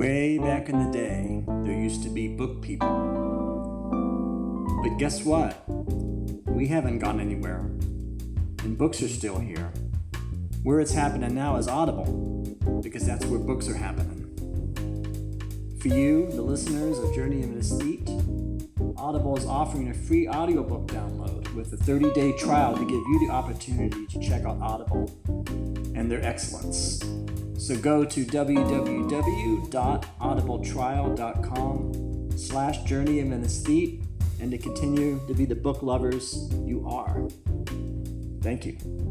Way back in the day, there used to be book people. But guess what? We haven't gone anywhere. And books are still here. Where it's happening now is Audible, because that's where books are happening. For you, the listeners of Journey of Mystique, Audible is offering a free audiobook download with a 30 day trial to give you the opportunity to check out Audible and their excellence. So go to www.audibletrial.com slash journey of anesthete and to continue to be the book lovers you are. Thank you.